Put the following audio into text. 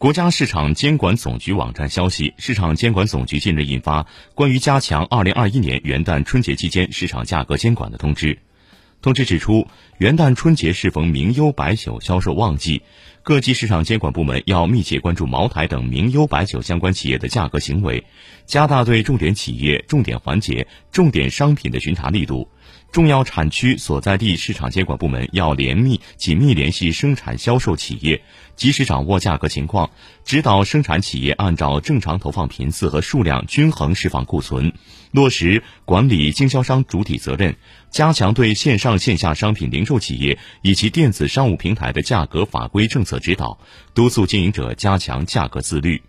国家市场监管总局网站消息，市场监管总局近日印发关于加强二零二一年元旦春节期间市场价格监管的通知。通知指出，元旦春节适逢名优白酒销售旺季，各级市场监管部门要密切关注茅台等名优白酒相关企业的价格行为，加大对重点企业、重点环节、重点商品的巡查力度。重要产区所在地市场监管部门要联密紧密联系生产销售企业，及时掌握价格情况，指导生产企业按照正常投放频次和数量均衡释放库存，落实管理经销商主体责任，加强对线上线下商品零售企业以及电子商务平台的价格法规政策指导，督促经营者加强价格自律。